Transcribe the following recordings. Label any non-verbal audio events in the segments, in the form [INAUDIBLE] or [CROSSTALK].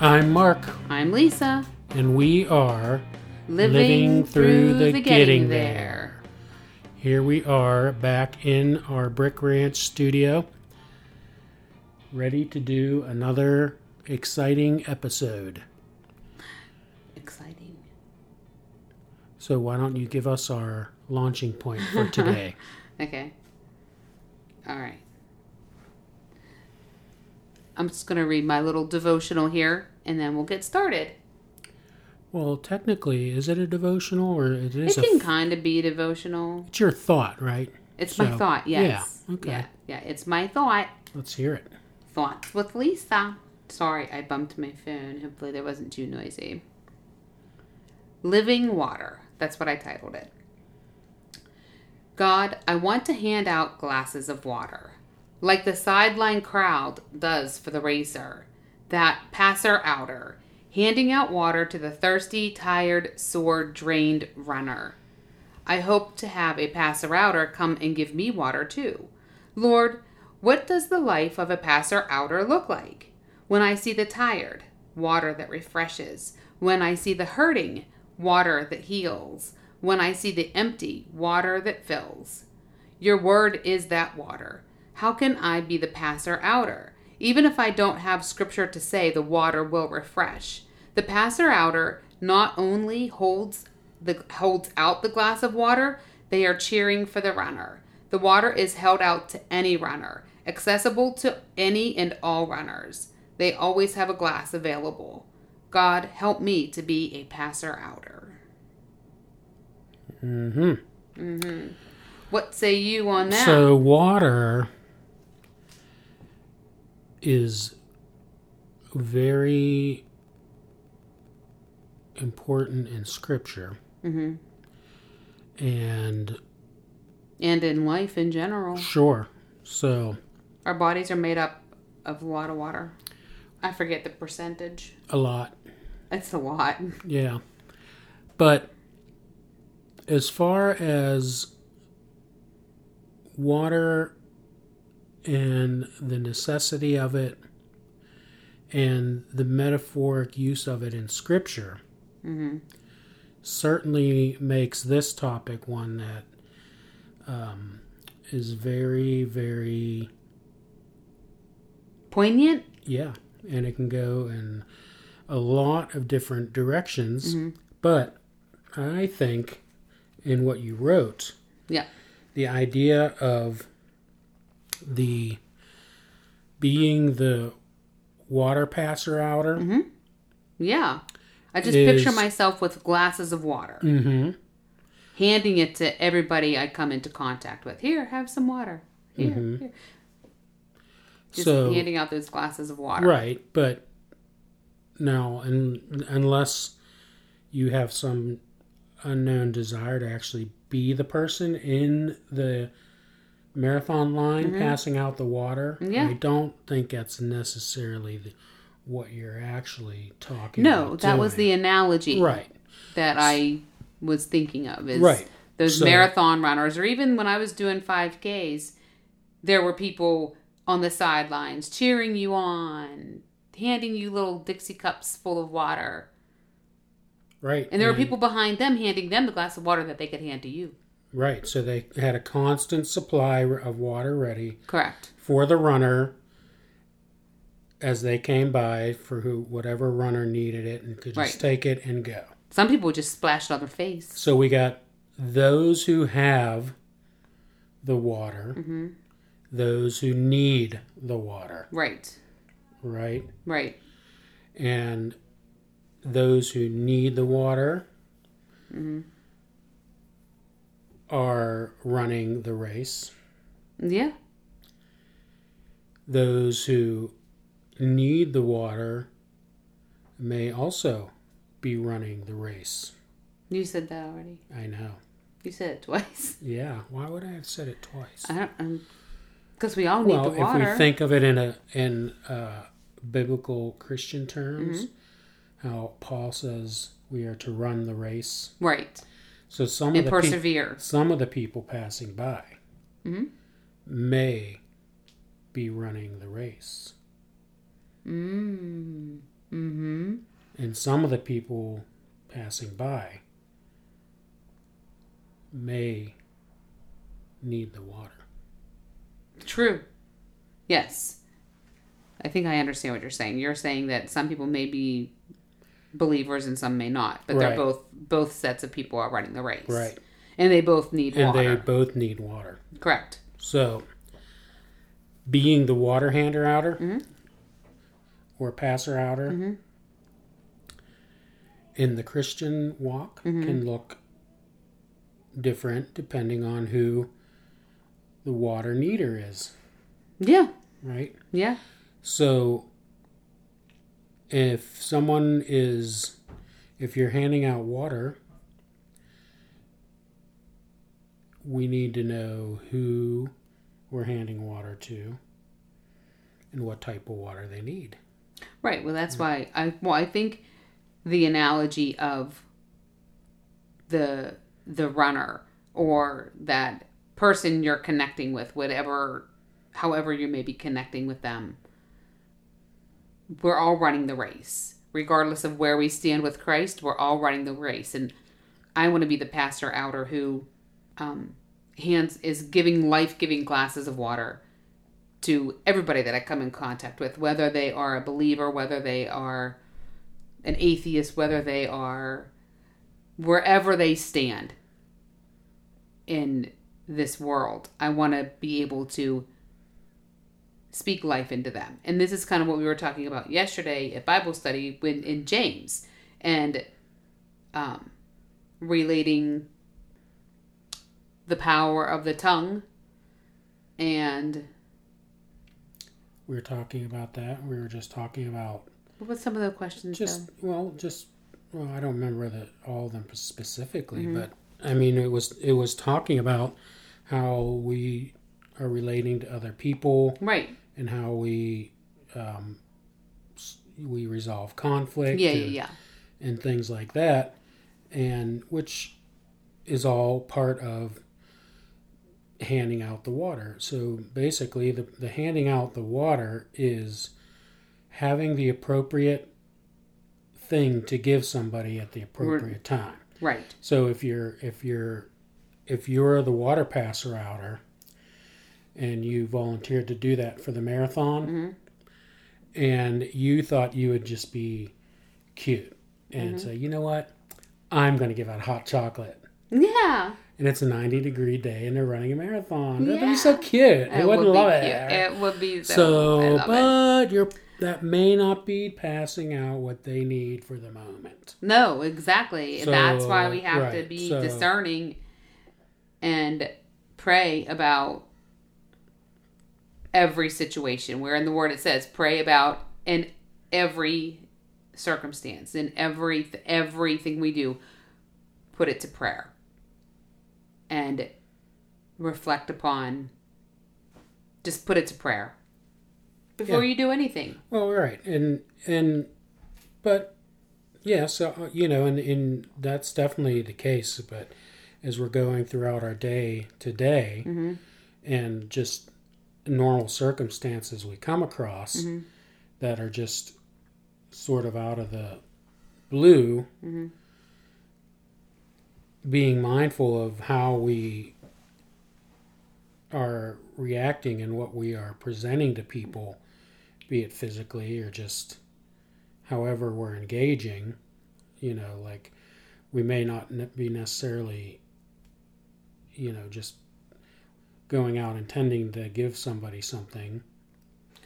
I'm Mark, I'm Lisa. and we are Living, through, the, getting, there. Here we are back in our Brick Ranch studio, ready to do another exciting episode. Exciting. So, why don't you give us our launching point for today? [LAUGHS] Okay. All right. I'm just going to read my little devotional here and then we'll get started. well, technically, is it a devotional or it is It can kind of be devotional. It's your thought, right? It's my thought, yes. Yeah. Okay. Yeah, yeah, it's my thought. Let's hear it. Thoughts with Lisa. Sorry, I bumped my phone. Hopefully, that wasn't too noisy. Living Water. That's what I titled it. God, I want to hand out glasses of water, like the sideline crowd does for the racer, that passer outer, handing out water to the thirsty, tired, sore, drained runner. I hope to have a passer outer come and give me water too. Lord, what does the life of a passer outer look like? When I see the tired, water that refreshes. When I see the hurting, water that heals. When I see the empty, water that fills. Your word is that water. How can I be the passer outer? Even if I don't have scripture to say the water will refresh. The passer outer not only holds the holds out the glass of water, they are cheering for the runner. The water is held out to any runner, accessible to any and all runners. They always have a glass available. God, help me to be a passer outer. Mm-hmm. Mm-hmm. What say you on that? So water is very important in scripture. Mhm. And and in life in general, sure. So our bodies are made up of a lot of water. I forget the percentage. a lot. It's a lot. Yeah. But as far as water and the necessity of it and the metaphoric use of it in scripture certainly makes this topic one that um, is very, very Poignant? yeah, and it can go in a lot of different directions. But I think in what you wrote, Yeah. the idea of the being the water passer outer. Yeah. I just Is- picture myself with glasses of water, Mm-hmm. handing it to everybody I come into contact with. Here, have some water. Here, here. Just So- handing out those glasses of water. Right, but now, and unless you have some unknown desire to actually be the person in the marathon line mm-hmm. passing out the water, Yeah. I don't think that's necessarily the, what you're actually talking No, that was the analogy right, that I was thinking of. Is Right. Those So- marathon runners, or even when I was doing 5Ks, there were people on the sidelines cheering you on, handing you little Dixie cups full of water. right, And there were people behind them handing them the glass of water that they could hand to you. Right. So they had a constant supply of water ready Correct. for the runner as they came by for who whatever runner needed it and could just Right. take it and go. Some people would just splash it on their face. So we got those who have the water, Mm-hmm. those who need the water, Right. right? Right. And those who need the water Mm-hmm. Are running the race. Yeah. Those who need the water may also be running the race. You said that already. I know. You said it twice. [LAUGHS] Yeah. Why would I have said it twice? I don't. Because we all need well, the water. if we think of it in a in uh, biblical Christian terms, Mm-hmm. how Paul says we are to run the race. right. So some And of the persevere. some of the people passing by Mm-hmm. may be running the race. Mm. Mm-hmm. And some of the people passing by may need the water. True. Yes. I think I understand what you're saying. You're saying that some people may be believers and some may not, but Right. they're both both sets of people are running the race. Right. And they both need And they both need water. Correct. So, being the water hander outer Mhm. or passer outer Mhm. in the Christian walk Mhm. can look different depending on who the water needer is, Yeah. right? Yeah. So, if someone is, if you're handing out water, we need to know who we're handing water to and what type of water they need. Right. Well, that's why I well I think the analogy of the the runner or that person you're connecting with, whatever, however you may be connecting with them, we're all running the race, regardless of where we stand with Christ. We're all running the race, and I want to be the passer outer who um, hands is giving life giving glasses of water to everybody that I come in contact with, whether they are a believer, whether they are an atheist, whether they are wherever they stand in this world. I want to be able to speak life into them. And this is kind of what we were talking about yesterday at Bible study when in James and um, relating the power of the tongue and We were talking about that. We were just talking about what was some of the questions just though? well, just well, I don't remember the, all of them specifically, Mhm. but I mean, it was it was talking about how we are relating to other people right and how we um, we resolve conflict yeah and, yeah. yeah and things like that. And which is all part of handing out the water. So basically the, the handing out the water is having the appropriate thing to give somebody at the appropriate time. right. So if you're if you're if you're the water passer outer and you volunteered to do that for the marathon Mhm. and you thought you would just be cute and say, you know what? I'm going to give out hot chocolate. yeah And it's a 90 degree day and they're running a marathon. That'd be so cute. I it wouldn't would love it. it would be so, So, love it. but you're that may not be passing out what they need for the moment. No, exactly. So, That's why we have to be so- discerning and pray about every situation. Where in the word it says pray about in every circumstance, in every everything we do, put it to prayer. And reflect upon just put it to prayer before Yeah. you do anything. Well, right, and and but yeah, so uh, you know, and, and that's definitely the case. But as we're going throughout our day today, Mhm. and just normal circumstances we come across Mhm. that are just sort of out of the blue, Mhm. being mindful of how we are reacting and what we are presenting to people, be it physically or just however we're engaging, you know, like we may not be necessarily, you know, just going out intending to give somebody something.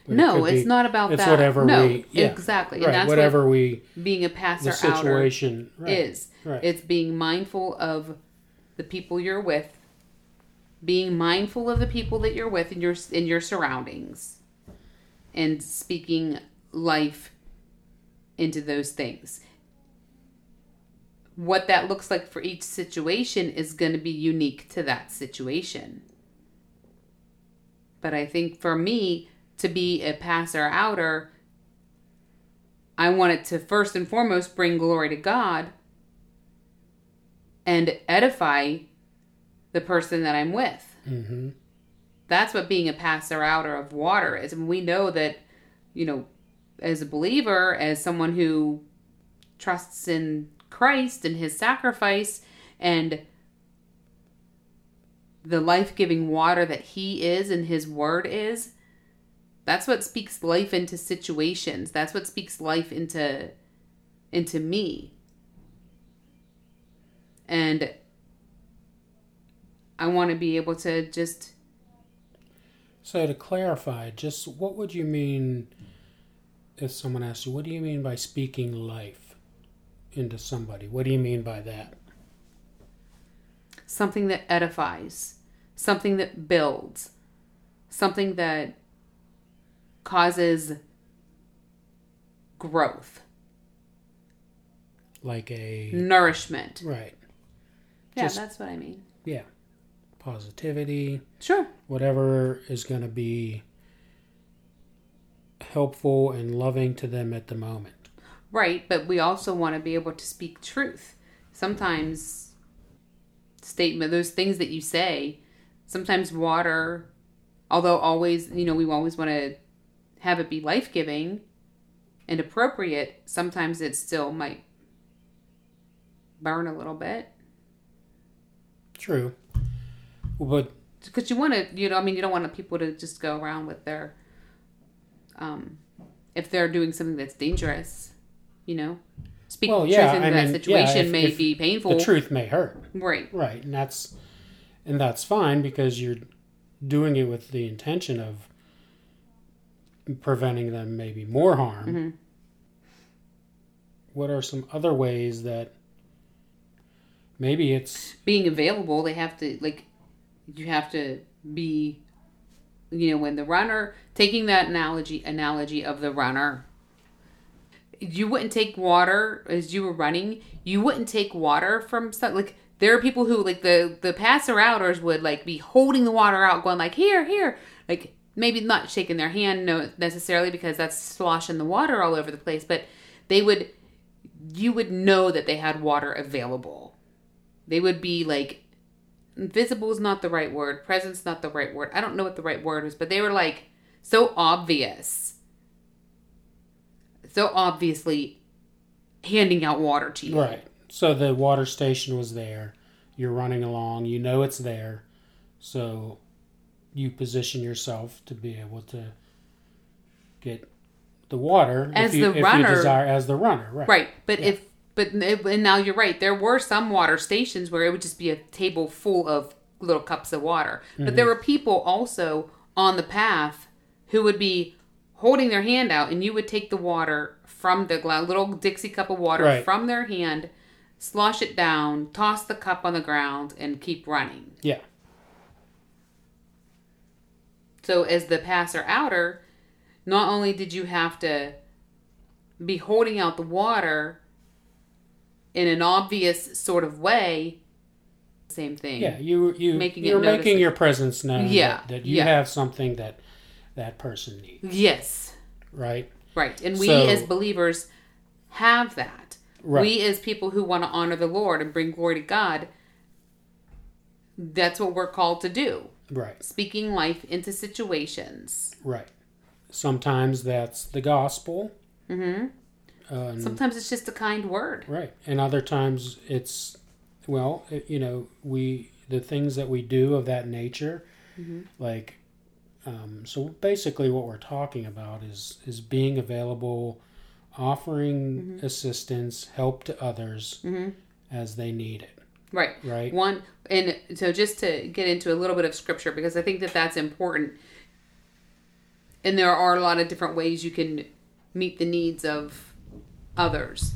but it No, could it's be- not about it's that. whatever no, we- yeah, exactly. And right, that's whatever we being a pastor the situation right, is. right. It's being mindful of the people you're with, being mindful of the people that you're with in your in your surroundings, and speaking life into those things. What that looks like for each situation is going to be unique to that situation. But I think for me to be a passer outer, I want it to first and foremost bring glory to God and edify the person that I'm with. hmm That's what being a passer outer of water is. And we know that, you know, as a believer, as someone who trusts in Christ and his sacrifice and the life-giving water that he is and his word is, that's what speaks life into situations. That's what speaks life into into me. And I want to be able to just So to clarify, just what would you mean if someone asked you, what do you mean by speaking life into somebody? What do you mean by that? Something that edifies, something that builds, something that causes growth, Like a nourishment. right. Yeah, Just- that's what I mean. Yeah. Positivity, Sure. whatever is going to be helpful and loving to them at the moment. Right, but we also want to be able to speak truth. Sometimes statement those things that you say, sometimes water although always, you know, we always want to have it be life-giving and appropriate, sometimes it still might burn a little bit. True. But because you want to you know i mean you don't want people to just go around with their um if they're doing something that's dangerous you know speaking Well, truth yeah, into I that mean, situation yeah, if- may if be painful the truth may hurt. right Right, and that's and that's fine because you're doing it with the intention of preventing them maybe more harm. Mhm. What are some other ways that maybe it's being available they have to like you have to be you know when the runner taking that analogy analogy of the runner you wouldn't take water as you were running. You wouldn't take water from some like there are people who like the the passer outers would like be holding the water out going like here here. Like maybe not shaking their hand no necessarily because that's sloshing the water all over the place but they would you would know that they had water available. They would be like visible is not the right word presence not the right word. I don't know what the right word was but they were like so obvious so obviously handing out water to you right. So the water station was there. You're running along. You know it's there. So you position yourself to be able to get the water As if you, the runner- desire as the runner. Right. right but if but and now you're right there were some water stations where it would just be a table full of little cups of water but mm-hmm. there were people also on the path who would be holding their hand out and you would take the water from the gla- little dixie cup of water Right. from their hand slosh it down toss the cup on the ground and keep running Yeah. So as the passer outer, not only did you have to be holding out the water in an obvious sort of way, same thing. Yeah, you you Making it you're making noticeable. your presence known. Yeah, that, that you yeah. have something that that person needs, Yes. right? Right. And we So- as believers have that. Right. We as people who want to honor the Lord and bring glory to God, that's what we're called to do. Right, Speaking life into situations. right. Sometimes that's the gospel. Mm-hmm. Uh, Sometimes it's just a kind word. right, and other times it's well, it, you know, we the things that we do of that nature, Mm-hmm. like. Um, so basically, what we're talking about is is being available, offering Mm-hmm. assistance, help to others Mhm. as they need it. Right. Right. One, and so just to get into a little bit of scripture, because I think that that's important. And there are a lot of different ways you can meet the needs of others.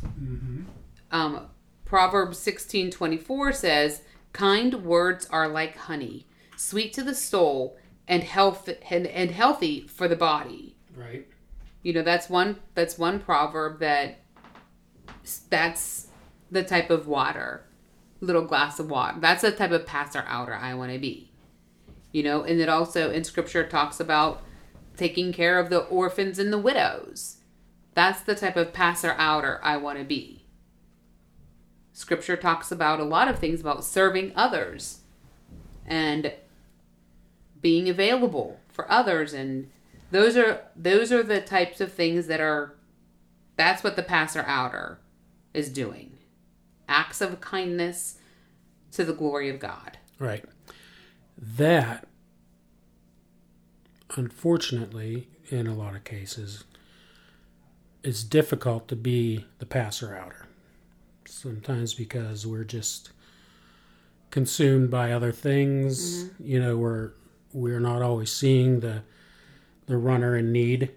Um, Proverbs sixteen twenty four says, "Kind words are like honey, sweet to the soul, and health and, and healthy for the body." Right. You know, that's one that's one proverb that that's the type of water, little glass of water. That's the type of passer outer I want to be. You know, and it also in scripture talks about taking care of the orphans and the widows. That's the type of passer outer I want to be. Scripture talks about a lot of things about serving others and being available for others and those are those are the types of things that are that's what the passer outer is doing. Acts of kindness to the glory of God. Right. That, unfortunately, in a lot of cases, it's difficult to be the passer outer. Sometimes because we're just consumed by other things. Mm-hmm. You know, we're we're not always seeing the the runner in need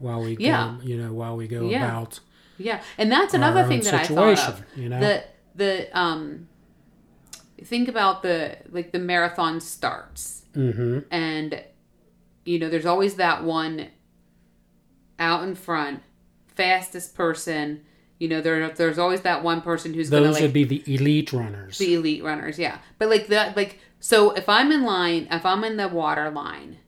while we Mm-hmm. Yeah. go, you know, while we go Yeah. about Yeah, and that's another thing that I thought of. you know? The the um think about the like the marathon starts hmm and you know there's always that one out in front fastest person you know there there's always that one person who's those gonna like would be the elite runners. the elite runners yeah but like that like so if i'm in line if i'm in the water line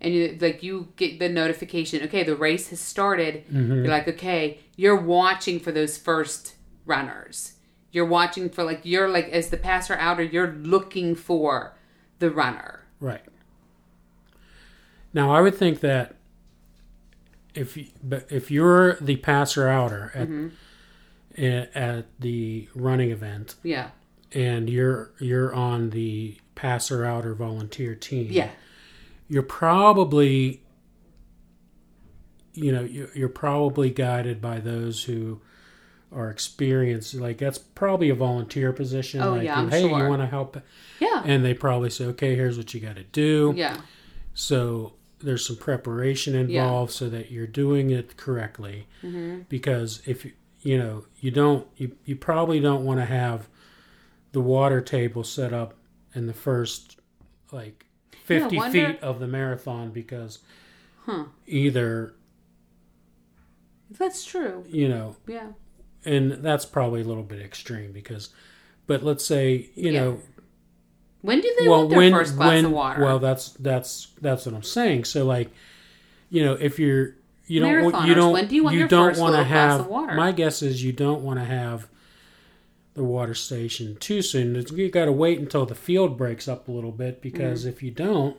and you like you get the notification okay the race has started you're like okay you're watching for those first runners you're watching for like you're like as the passer outer you're looking for the runner Right. Now, I would think that if you, but if you're the passer outer at Mm-hmm. at the running event yeah and you're you're on the passer out or volunteer team, yeah. You're probably you know you- you're probably guided by those who are experienced. Like that's probably a volunteer position. Oh, like yeah, I'm hey you want to help? Yeah. And they probably say okay here's what you got to do. Yeah. So there's some preparation involved so that you're doing it correctly. Mm-hmm. Because if you you know you don't you, you probably don't want to have the water table set up in the first like 50 wonder- feet of the marathon because huh either that's true you know yeah and that's probably a little bit extreme because but let's say you Yeah. know when do they want their first glass of water Well, that's that's that's what I'm saying. So like, you know, if you're you don't want you don't when do you want your don't want to glass have. of water? My guess is you don't want to have the water station too soon. You got to wait until the field breaks up a little bit because Mm-hmm. if you don't,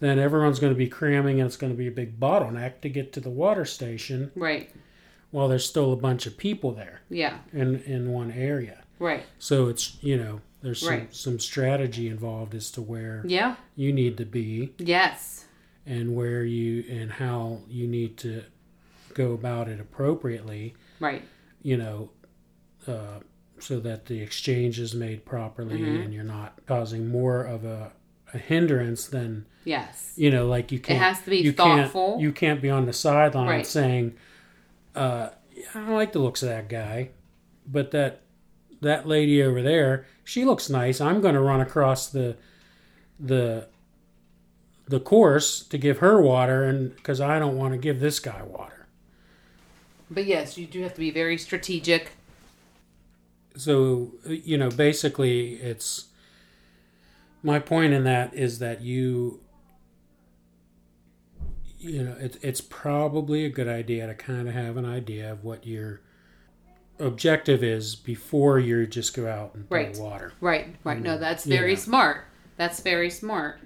then everyone's going to be cramming and it's going to be a big bottleneck to get to the water station. Right. While there's still a bunch of people there. Yeah. In in one area. right. So it's you know there's some, Right. some strategy involved as to where yeah. you need to be. Yes. And where you and how you need to go about it appropriately. Right. You know uh, so that the exchange is made properly Mm-hmm. and you're not causing more of a, a hindrance than yes you know like you can't it has to be you thoughtful. can't, you can't be on the sideline Right. saying uh, i don't like the looks of that guy but that that lady over there she looks nice i'm going to run across the the the course to give her water and because i don't want to give this guy water but yes you do have to be very strategic so you know basically it's my point in that is that you you know it, it's probably a good idea to kind of have an idea of what your objective is before you just go out and Right. water Right, right. No, that's very Yeah. smart. That's very smart.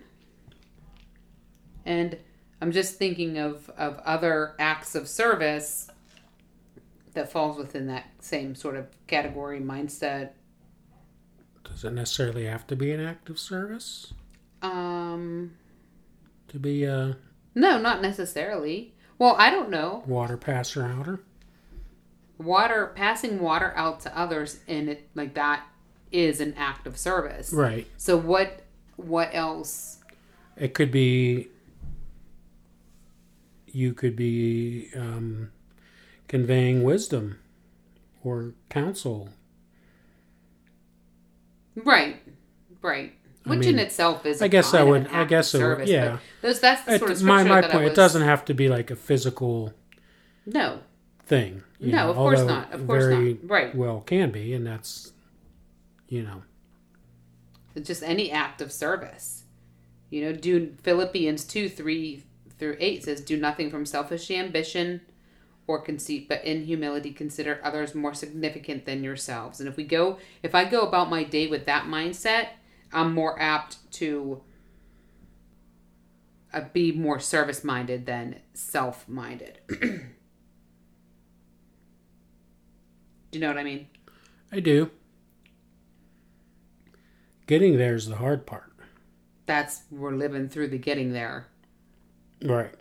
And I'm just thinking of, of other acts of service that falls within that same sort of category mindset. does it necessarily have to be an act of service Um, to be a no, not necessarily. Well, I don't know. water passer outer Water, passing water out to others, and it like that is an act of service. right So what? What else? It could be. You could be um, conveying wisdom or counsel. Right, right. I Which in itself is, I guess I would- I guess service, yeah. Those that's the It- of my my that point. was, It doesn't have to be like a physical No, thing. you No, know, of course not. Of course not. Right. Well, can be, and that's you know it's just any act of service. You know, do Philippians two three through eight says, "Do nothing from selfish ambition or conceit, but in humility consider others more significant than yourselves." And if we go, if I go about my day with that mindset, I'm more apt to uh, be more service minded than self minded. [CLEARS THROAT] Do you know what I mean? I do. Getting there is the hard part. That's we're living through the getting there. Right.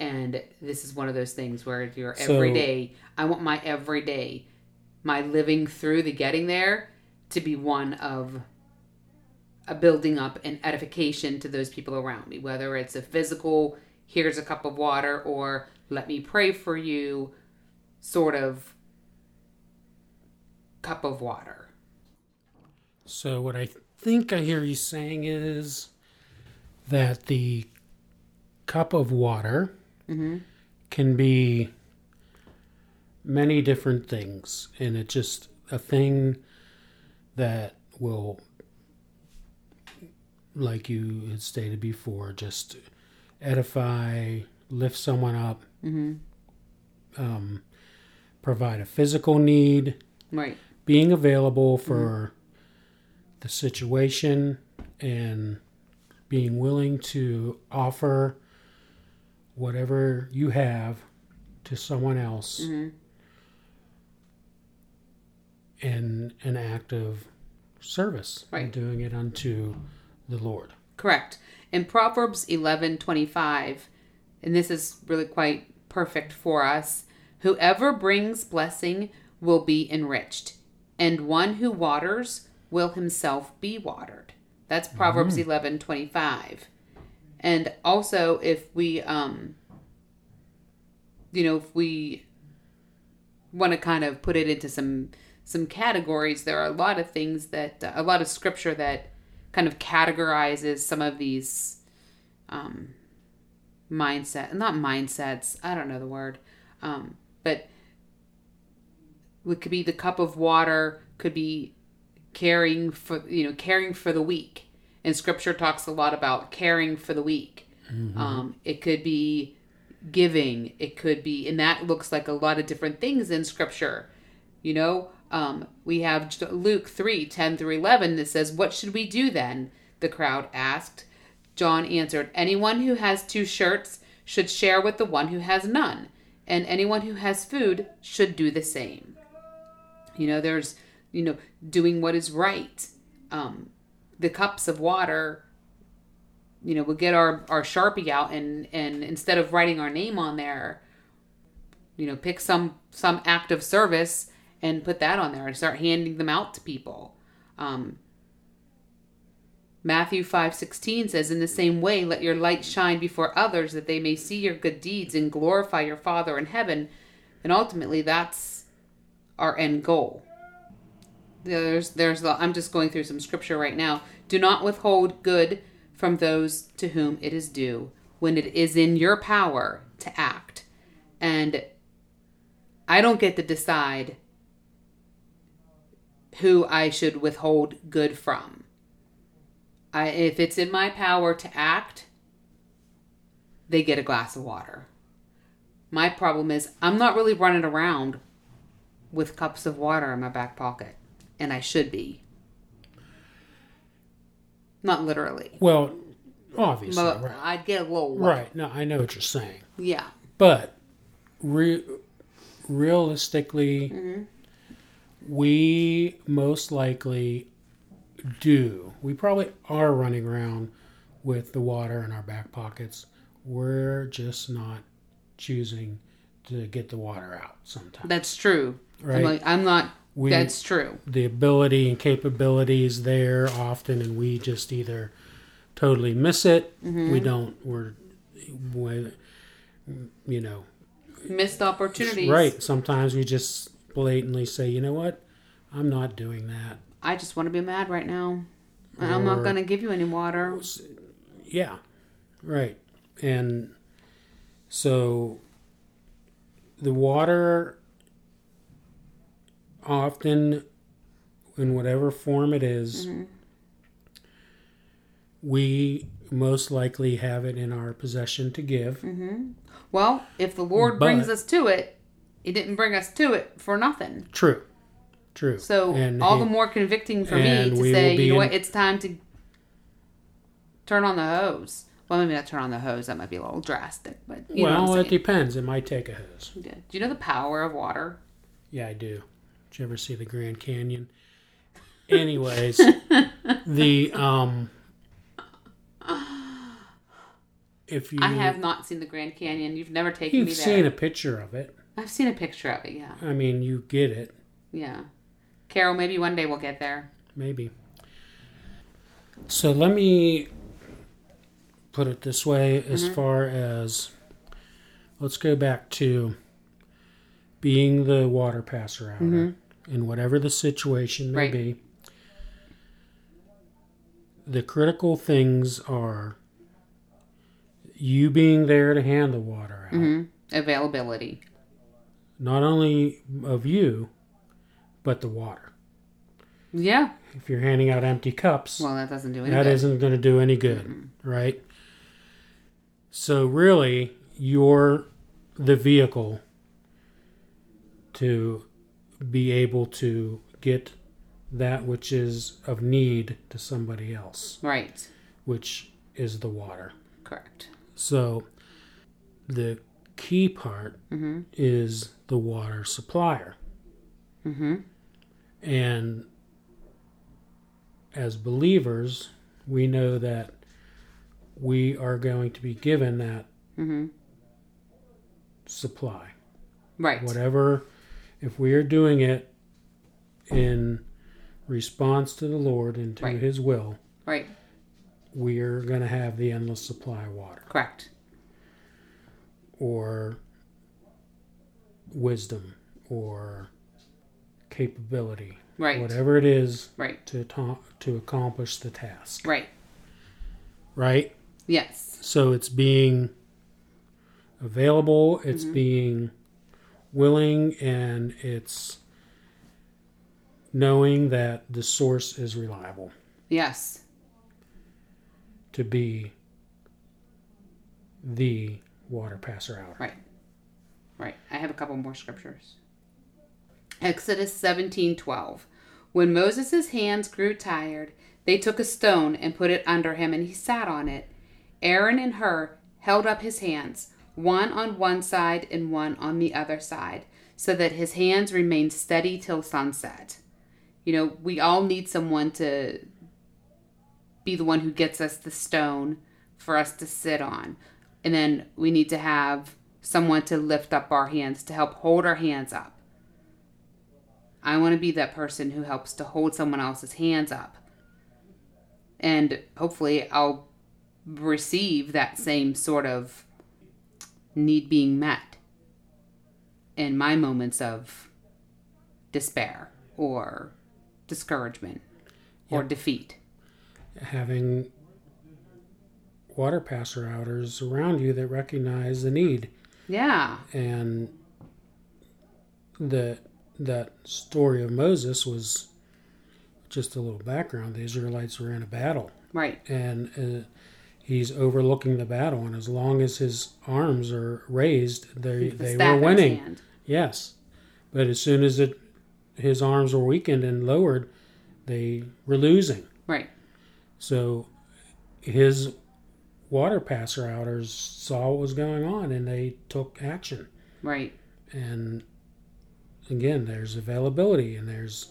And this is one of those things where you're So- every day. I want my everyday, my living through the getting there to be one of a building up and edification to those people around me, whether it's a physical, here's a cup of water, or let me pray for you sort of cup of water. So what I think I hear you saying is that the cup of water Mm-hmm. can be many different things, and it's just a thing that will, like you had stated before, just edify, lift someone up, mm-hmm. um, provide a physical need, Right. being available for mm-hmm. the situation and being willing to offer whatever you have to someone else mm-hmm. in an act of service Right. and doing it unto the Lord. Correct. In Proverbs 11:25, and this is really quite perfect for us, whoever brings blessing will be enriched, and one who waters will himself be watered. That's Proverbs mm-hmm. 11:25. And also if we um you know, if we want to kind of put it into some some categories there are a lot of things that uh, a lot of scripture that kind of categorizes some of these um mindset not mindsets i don't know the word um but it could be the cup of water could be caring for you know caring for the weak and scripture talks a lot about caring for the weak. Um it could be giving. It could be and that looks like a lot of different things in scripture. You know um, we have luke 3 10 through 11 that says what should we do then? The crowd asked. John answered anyone who has two shirts should share with the one who has none and anyone who has food should do the same. You know there's you know doing what is right. Um, the cups of water you know we'll get our our sharpie out and and instead of writing our name on there you know pick some some act of service and put that on there and start handing them out to people. Um, matthew 5.16 says in the same way let your light shine before others that they may see your good deeds and glorify your father in heaven. And ultimately that's our end goal there's there's the, I'm just going through some scripture right now. Do not withhold good from those to whom it is due when it is in your power to act. And I don't get to decide who I should withhold good from. I if it's in my power to act, they get a glass of water. My problem is I'm not really running around with cups of water in my back pocket and I should be. Not literally. Well, obviously, But right. I'd get a little wet. Right. No, I know what you're saying. Yeah. But re- realistically, mm-hmm. we most likely do. We probably are running around with the water in our back pockets. We're just not choosing to get the water out sometimes. That's true. I'm, Right. like, I'm not. We- that's true. the ability and capabilities there often, and we just either totally miss it. We mm-hmm. don't. We're, we, you know, Missed opportunities. right. Sometimes we just blatantly say, you know what, I'm not doing that. I just want to be mad right now. And I'm not going to give you any water. Yeah, right. And so the water often, in whatever form it is, mm-hmm. we most likely have it in our possession to give. Mm-hmm. Well, if the Lord brings us to it, He didn't bring us to it for nothing. True. True. So And all he- the more convicting for me to say, you know what, in- it's time to turn on the hose. Well, maybe not turn on the hose. That might be a little drastic, but you know well, it depends. It might take a hose. Yeah. Do you know the power of water? Yeah, I do. Did you ever see the Grand Canyon? Anyways, [LAUGHS] the um, if you I have not seen the Grand Canyon. You've never taken me you've there. seen a picture of it. I've seen a picture of it. Yeah, I mean, you get it. yeah. Carol, maybe one day we'll get there. Maybe. So let me put it this way as Mm-hmm. far as let's go back to being the water passer outer Mm-hmm. in whatever the situation may Right. be. The critical things are you being there to hand the water out, hmm Availability. not only of you, but the water. Yeah. If you're handing out empty cups, Well, that doesn't do that anything. isn't going to do any good, right? So really, you're the vehicle to be able to get that which is of need to somebody else, Right. which is the water. Correct. So the key part Mm-hmm. is the water supplier. Mm-hmm. And as believers, we know that we are going to be given that Mm-hmm. supply. Right. Whatever, if we are doing it in response to the Lord and to Right. His will, Right. we are going to have the endless supply of water Correct. or wisdom or capability, Right. whatever it is Right. to, ta- to accomplish the task, Right. right? Yes. So it's being available, it's mm-hmm. being willing, and it's knowing that the source is reliable Yes. to be the water passer out. Right. Right. I have a couple more scriptures. Exodus 17:12. When Moses' hands grew tired, they took a stone and put it under him and he sat on it. Aaron and Hur held up his hands, one on one side and one on the other side, so that his hands remain steady till sunset. You know, we all need someone to be the one who gets us the stone for us to sit on. And then we need to have someone to lift up our hands, to help hold our hands up. I want to be that person who helps to hold someone else's hands up. And hopefully, I'll receive that same sort of need being met in my moments of despair or discouragement or defeat. Having water passer outers around you that recognize the need Yeah. and the that story of Moses was just a little background. The Israelites were in a battle, Right. and uh, he's overlooking the battle. And as long as his arms are raised, they The they were winning. Yes, but as soon as it his arms were weakened and lowered, they were losing. Right. So his water passer outers saw what was going on and they took action. Right. And again, there's availability and there's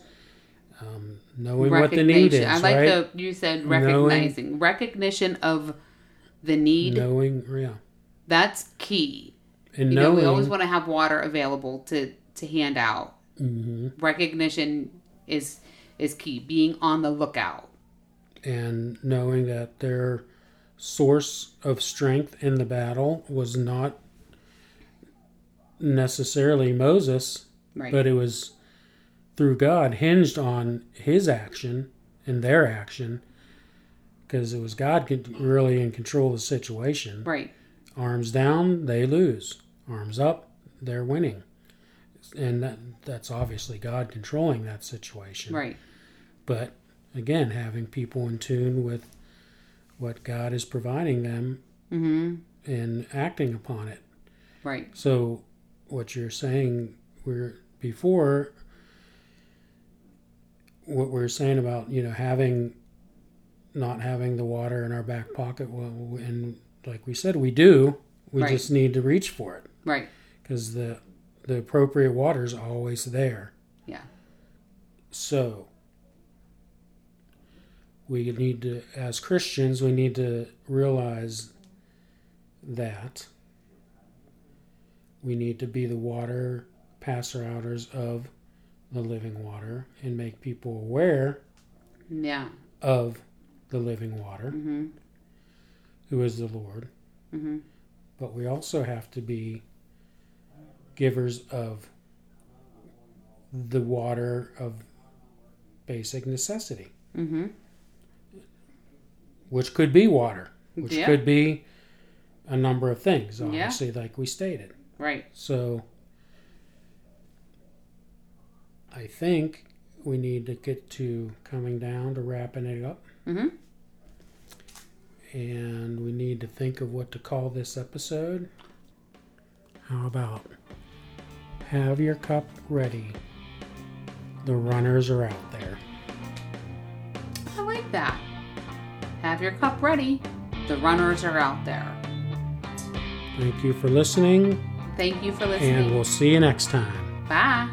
um, knowing what the need is, I like right? the you said Knowing- recognizing recognition of the need. knowing, yeah, That's key. and You know, we always want to have water available to to hand out. Mhm. Recognition is is key. Being on the lookout. and knowing that their source of strength in the battle was not necessarily Moses, Right. but it was through God, hinged on his action and their action, because it was God really in control of the situation. right. Arms down, they lose. Arms up, they're winning. And that, that's obviously God controlling that situation. Right. But again, having people in tune with what God is providing them Mm-hmm. and acting upon it. Right. So, what you're saying, we're before what we are saying about you know having not having the water in our back pocket well, and like we said, we do. We Right. just need to reach for it Right. because the the appropriate water is always there. Yeah. So we need to, as Christians, we need to realize that we need to be the water passer outers of the living water and make people aware Yeah. of the living water, Mm-hmm. who is the Lord. Mm-hmm. But we also have to be givers of the water of basic necessity, Mm-hmm. which could be water, which Yeah. could be a number of things, Yeah. obviously, like we stated. Right. So I think we need to get to coming down to wrapping it up. Mm-hmm. And we need to think of what to call this episode. How about have your cup ready? The runners are out there. I like that. Have your cup ready. The runners are out there. Thank you for listening, Thank you for listening. and we'll see you next time. Bye.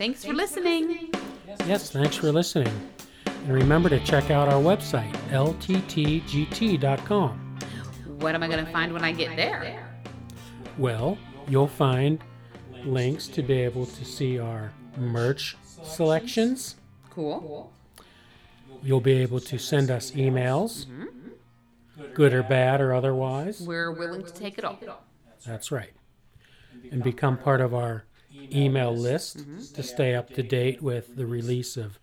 Thanks for listening. Yes, thanks for listening. And remember to check out our website, lttgt.com. What am I going to find when I get there? Well, you'll find links to be able to see our merch selections. Cool. You'll be able to send us emails, good or bad or otherwise. We're willing to take it all. That's right. And become part of our email list to stay up to date with the release of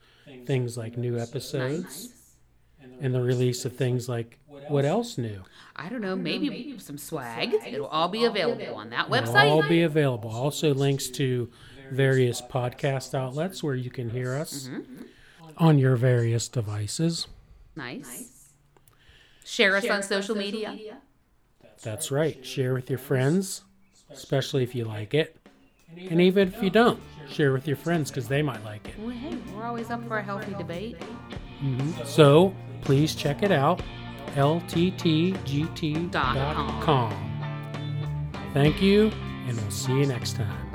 things like new episodes and the release of things like what else new. I don't know, maybe some swag. It'll all be available on that website. It'll all be available. Also, links to various podcast outlets where you can hear us mm-hmm. on your various devices. Nice. Share us on social media. That's right. Share with your friends, especially if you like it. And even if you don't, share with your friends because they might like it. Well, hey, we're always up for a healthy debate. Mm-hmm. So please check it out lttgt.com. Thank you, and we'll see you next time.